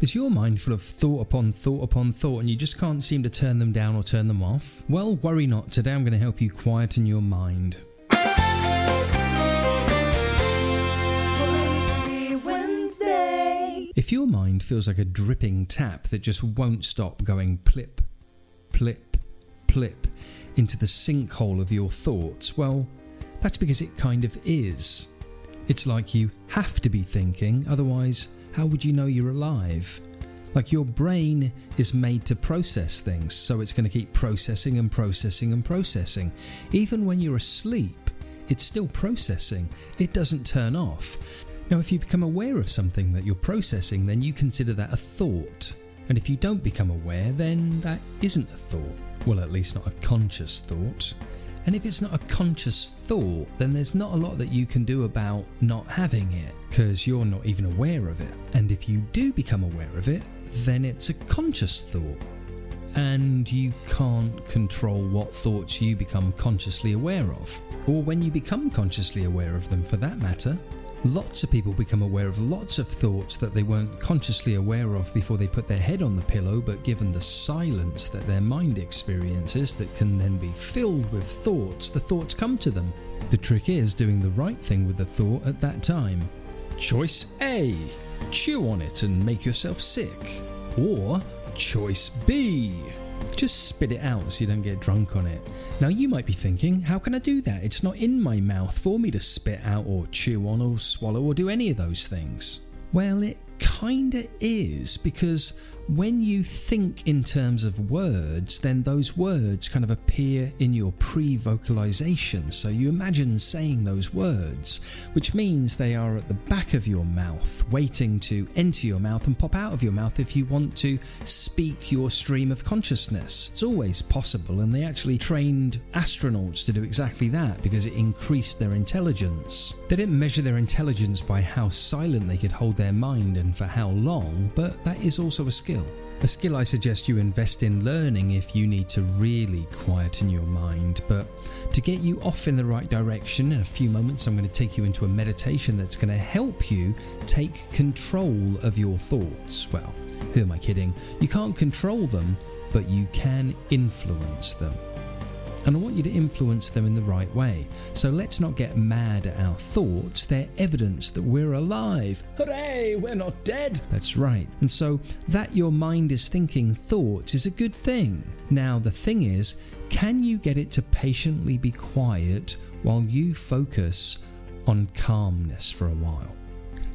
Is your mind full of thought upon thought upon thought and you just can't seem to turn them down or turn them off? Well, worry not. Today I'm going to help you quieten your mind. If your mind feels like a dripping tap that just won't stop going plip, plip, plip into the sinkhole of your thoughts, well, that's because it kind of is. It's like you have to be thinking, otherwise, how would you know you're alive? Like your brain is made to process things, so it's going to keep processing and processing and processing. Even when you're asleep, it's still processing, it doesn't turn off. Now, if you become aware of something that you're processing, then you consider that a thought. And if you don't become aware, then that isn't a thought. Well, at least not a conscious thought. And if it's not a conscious thought, then there's not a lot that you can do about not having it, because you're not even aware of it. And if you do become aware of it, then it's a conscious thought. And you can't control what thoughts you become consciously aware of, or when you become consciously aware of them for that matter. Lots of people become aware of lots of thoughts that they weren't consciously aware of before they put their head on the pillow, but given the silence that their mind experiences that can then be filled with thoughts, the thoughts come to them. The trick is doing the right thing with the thought at that time. Choice A chew on it and make yourself sick. Or choice B just spit it out so you don't get drunk on it. Now, you might be thinking, how can I do that? It's not in my mouth for me to spit out or chew on or swallow or do any of those things. Well, it kinda is because when you think in terms of words, then those words kind of appear in your pre vocalization. So you imagine saying those words, which means they are at the back of your mouth, waiting to enter your mouth and pop out of your mouth if you want to speak your stream of consciousness. It's always possible, and they actually trained astronauts to do exactly that because it increased their intelligence. They didn't measure their intelligence by how silent they could hold their mind and for how long, but that is also a skill. A skill I suggest you invest in learning if you need to really quieten your mind. But to get you off in the right direction, in a few moments, I'm going to take you into a meditation that's going to help you take control of your thoughts. Well, who am I kidding? You can't control them, but you can influence them and I want you to influence them in the right way. So let's not get mad at our thoughts, they're evidence that we're alive. Hooray, we're not dead! That's right. And so that your mind is thinking thoughts is a good thing. Now, the thing is, can you get it to patiently be quiet while you focus on calmness for a while?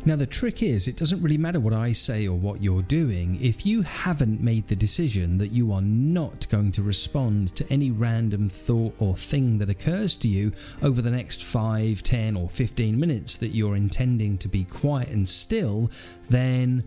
Now, the trick is, it doesn't really matter what I say or what you're doing. If you haven't made the decision that you are not going to respond to any random thought or thing that occurs to you over the next 5, 10, or 15 minutes that you're intending to be quiet and still, then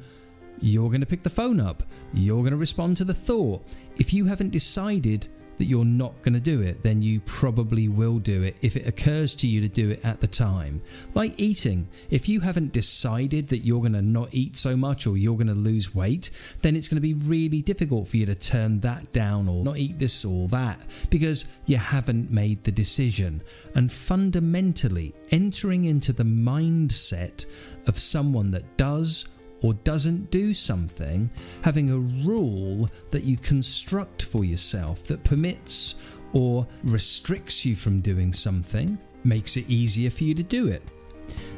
you're going to pick the phone up. You're going to respond to the thought. If you haven't decided that you're not going to do it, then you probably will do it if it occurs to you to do it at the time. Like eating, if you haven't decided that you're going to not eat so much or you're going to lose weight, then it's going to be really difficult for you to turn that down or not eat this or that because you haven't made the decision. And fundamentally, entering into the mindset of someone that does or doesn't do something, having a rule that you construct for yourself that permits or restricts you from doing something makes it easier for you to do it.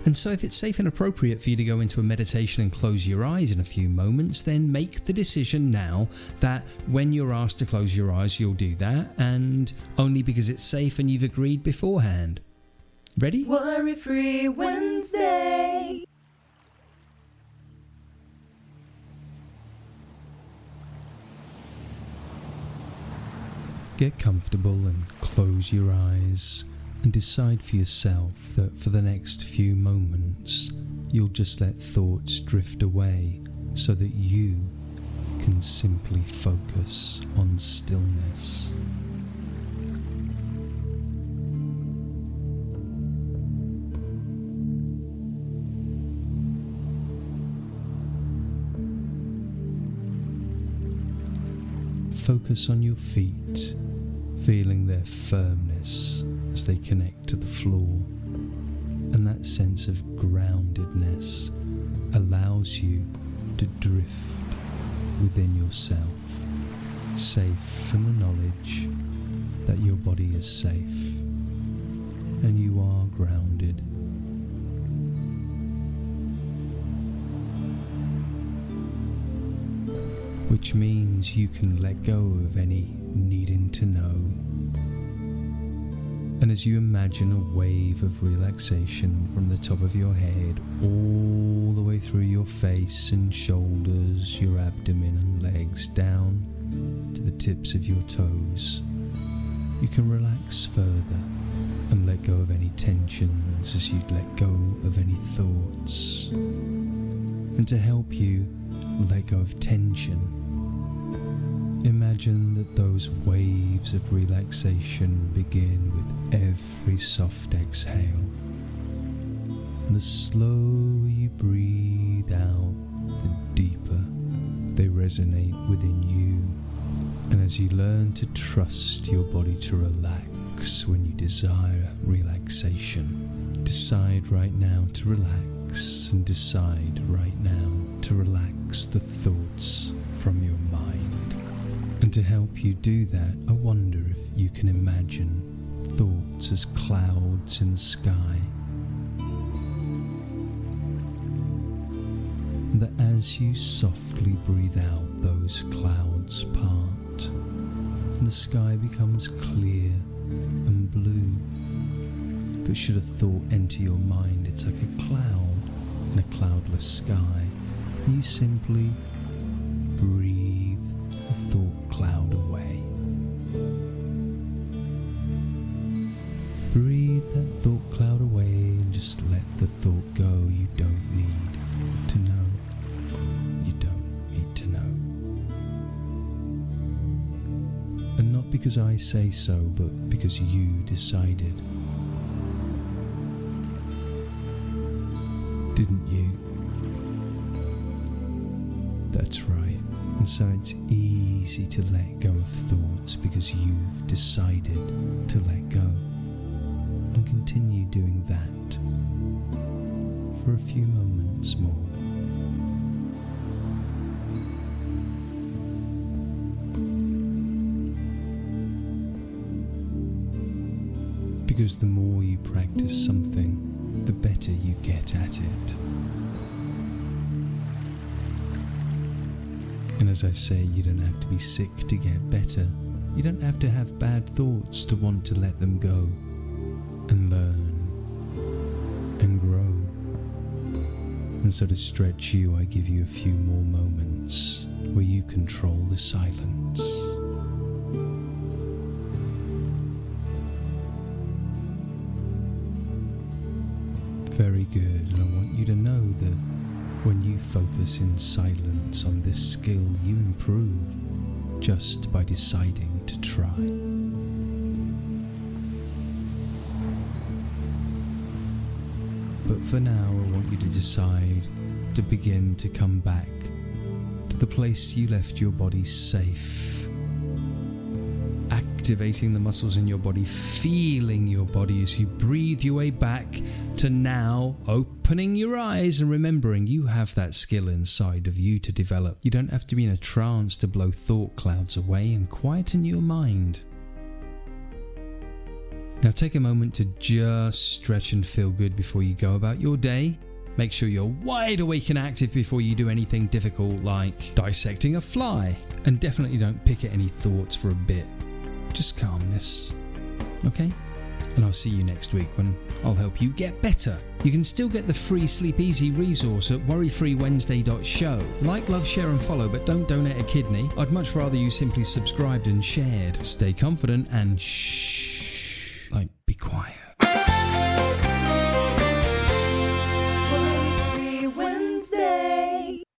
And so, if it's safe and appropriate for you to go into a meditation and close your eyes in a few moments, then make the decision now that when you're asked to close your eyes, you'll do that, and only because it's safe and you've agreed beforehand. Ready? Worry Free Wednesday. Get comfortable and close your eyes and decide for yourself that for the next few moments you'll just let thoughts drift away so that you can simply focus on stillness. Focus on your feet feeling their firmness as they connect to the floor. And that sense of groundedness allows you to drift within yourself, safe in the knowledge that your body is safe and you are grounded. Which means you can let go of any needing to know. And as you imagine a wave of relaxation from the top of your head all the way through your face and shoulders, your abdomen and legs down to the tips of your toes, you can relax further and let go of any tensions as you'd let go of any thoughts. And to help you let go of tension, imagine that those waves of relaxation begin with every soft exhale. And the slower you breathe out, the deeper they resonate within you. And as you learn to trust your body to relax when you desire relaxation, decide right now to relax and decide right now to relax the thoughts from your to help you do that, I wonder if you can imagine thoughts as clouds in the sky. That as you softly breathe out, those clouds part, and the sky becomes clear and blue. But should a thought enter your mind, it's like a cloud in a cloudless sky. You simply breathe the thought cloud away. Breathe that thought cloud away and just let the thought go. You don't need to know. You don't need to know. And not because I say so, but because you decided. Didn't you? That's right. And so it's easy to let go of thoughts because you've decided to let go. And continue doing that for a few moments more. Because the more you practice something, the better you get at it. And as I say, you don't have to be sick to get better. You don't have to have bad thoughts to want to let them go and learn and grow. And so to stretch you, I give you a few more moments where you control the silence. Very good, and I want you to know that when you focus in silence on this skill, you improve just by deciding to try. But for now, I want you to decide to begin to come back to the place you left your body safe. Activating the muscles in your body, feeling your body as you breathe your way back to now, opening your eyes and remembering you have that skill inside of you to develop. You don't have to be in a trance to blow thought clouds away and quieten your mind. Now take a moment to just stretch and feel good before you go about your day. Make sure you're wide awake and active before you do anything difficult like dissecting a fly. And definitely don't pick at any thoughts for a bit. Just calmness. Okay? And I'll see you next week when I'll help you get better. You can still get the free Sleep Easy resource at worryfreewednesday.show. Like, love, share, and follow, but don't donate a kidney. I'd much rather you simply subscribed and shared. Stay confident and shh.